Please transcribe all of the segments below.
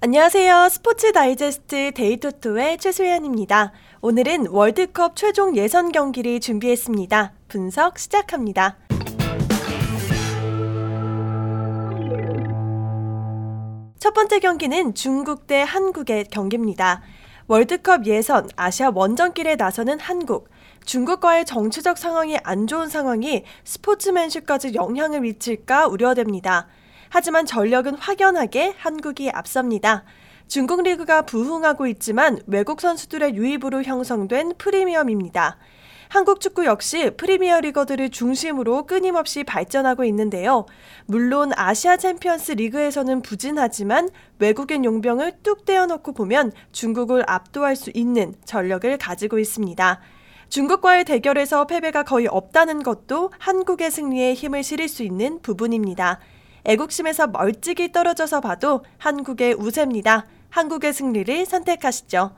안녕하세요. 스포츠 다이제스트 데이토토의 최소연입니다. 오늘은 월드컵 최종 예선 경기를 준비했습니다. 분석 시작합니다. 첫 번째 경기는 중국 대 한국의 경기입니다. 월드컵 예선 아시아 원정길에 나서는 한국. 중국과의 정치적 상황이 안 좋은 상황이 스포츠맨십까지 영향을 미칠까 우려됩니다. 하지만 전력은 확연하게 한국이 앞섭니다. 중국 리그가 부흥하고 있지만 외국 선수들의 유입으로 형성된 프리미엄입니다. 한국 축구 역시 프리미어 리거들을 중심으로 끊임없이 발전하고 있는데요. 물론 아시아 챔피언스 리그에서는 부진하지만 외국인 용병을 뚝 떼어놓고 보면 중국을 압도할 수 있는 전력을 가지고 있습니다. 중국과의 대결에서 패배가 거의 없다는 것도 한국의 승리에 힘을 실을 수 있는 부분입니다. 애국심에서 멀찍이 떨어져서 봐도 한국의 우세입니다. 한국의 승리를 선택하시죠.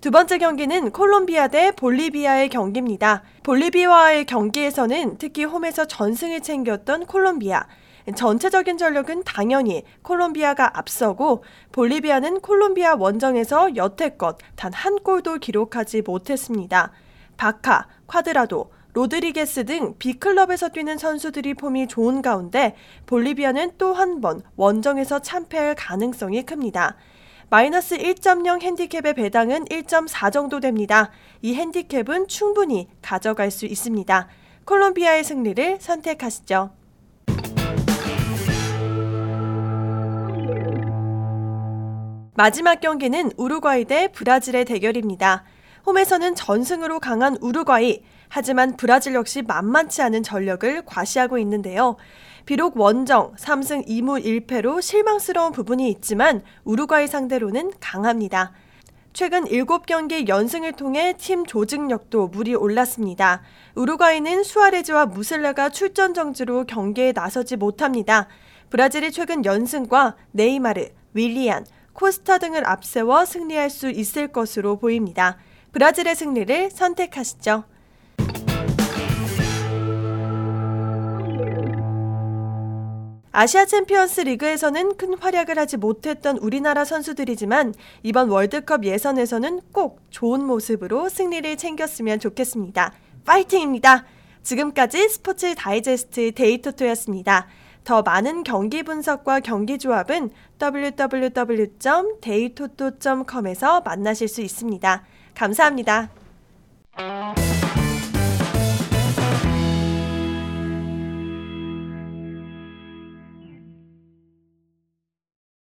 두 번째 경기는 콜롬비아 대 볼리비아의 경기입니다. 볼리비아와의 경기에서는 특히 홈에서 전승을 챙겼던 콜롬비아. 전체적인 전력은 당연히 콜롬비아가 앞서고 볼리비아는 콜롬비아 원정에서 여태껏 단 한 골도 기록하지 못했습니다. 바카, 콰드라도, 로드리게스 등 B클럽에서 뛰는 선수들이 폼이 좋은 가운데 볼리비아는 또 한 번 원정에서 참패할 가능성이 큽니다. 마이너스 1.0 핸디캡의 배당은 1.4 정도 됩니다. 이 핸디캡은 충분히 가져갈 수 있습니다. 콜롬비아의 승리를 선택하시죠. 마지막 경기는 우루과이 대 브라질의 대결입니다. 홈에서는 전승으로 강한 우루과이, 하지만 브라질 역시 만만치 않은 전력을 과시하고 있는데요. 비록 원정 3승 2무 1패로 실망스러운 부분이 있지만 우루과이 상대로는 강합니다. 최근 7경기 연승을 통해 팀 조직력도 물이 올랐습니다. 우루과이는 수아레즈와 무슬라가 출전 정지로 경기에 나서지 못합니다. 브라질이 최근 연승과 네이마르, 윌리안, 코스타 등을 앞세워 승리할 수 있을 것으로 보입니다. 브라질의 승리를 선택하시죠. 아시아 챔피언스 리그에서는 큰 활약을 하지 못했던 우리나라 선수들이지만 이번 월드컵 예선에서는 꼭 좋은 모습으로 승리를 챙겼으면 좋겠습니다. 파이팅입니다. 지금까지 스포츠 다이제스트 데이토토였습니다. 더 많은 경기 분석과 경기 조합은 www.데이토토.com에서 만나실 수 있습니다. 감사합니다.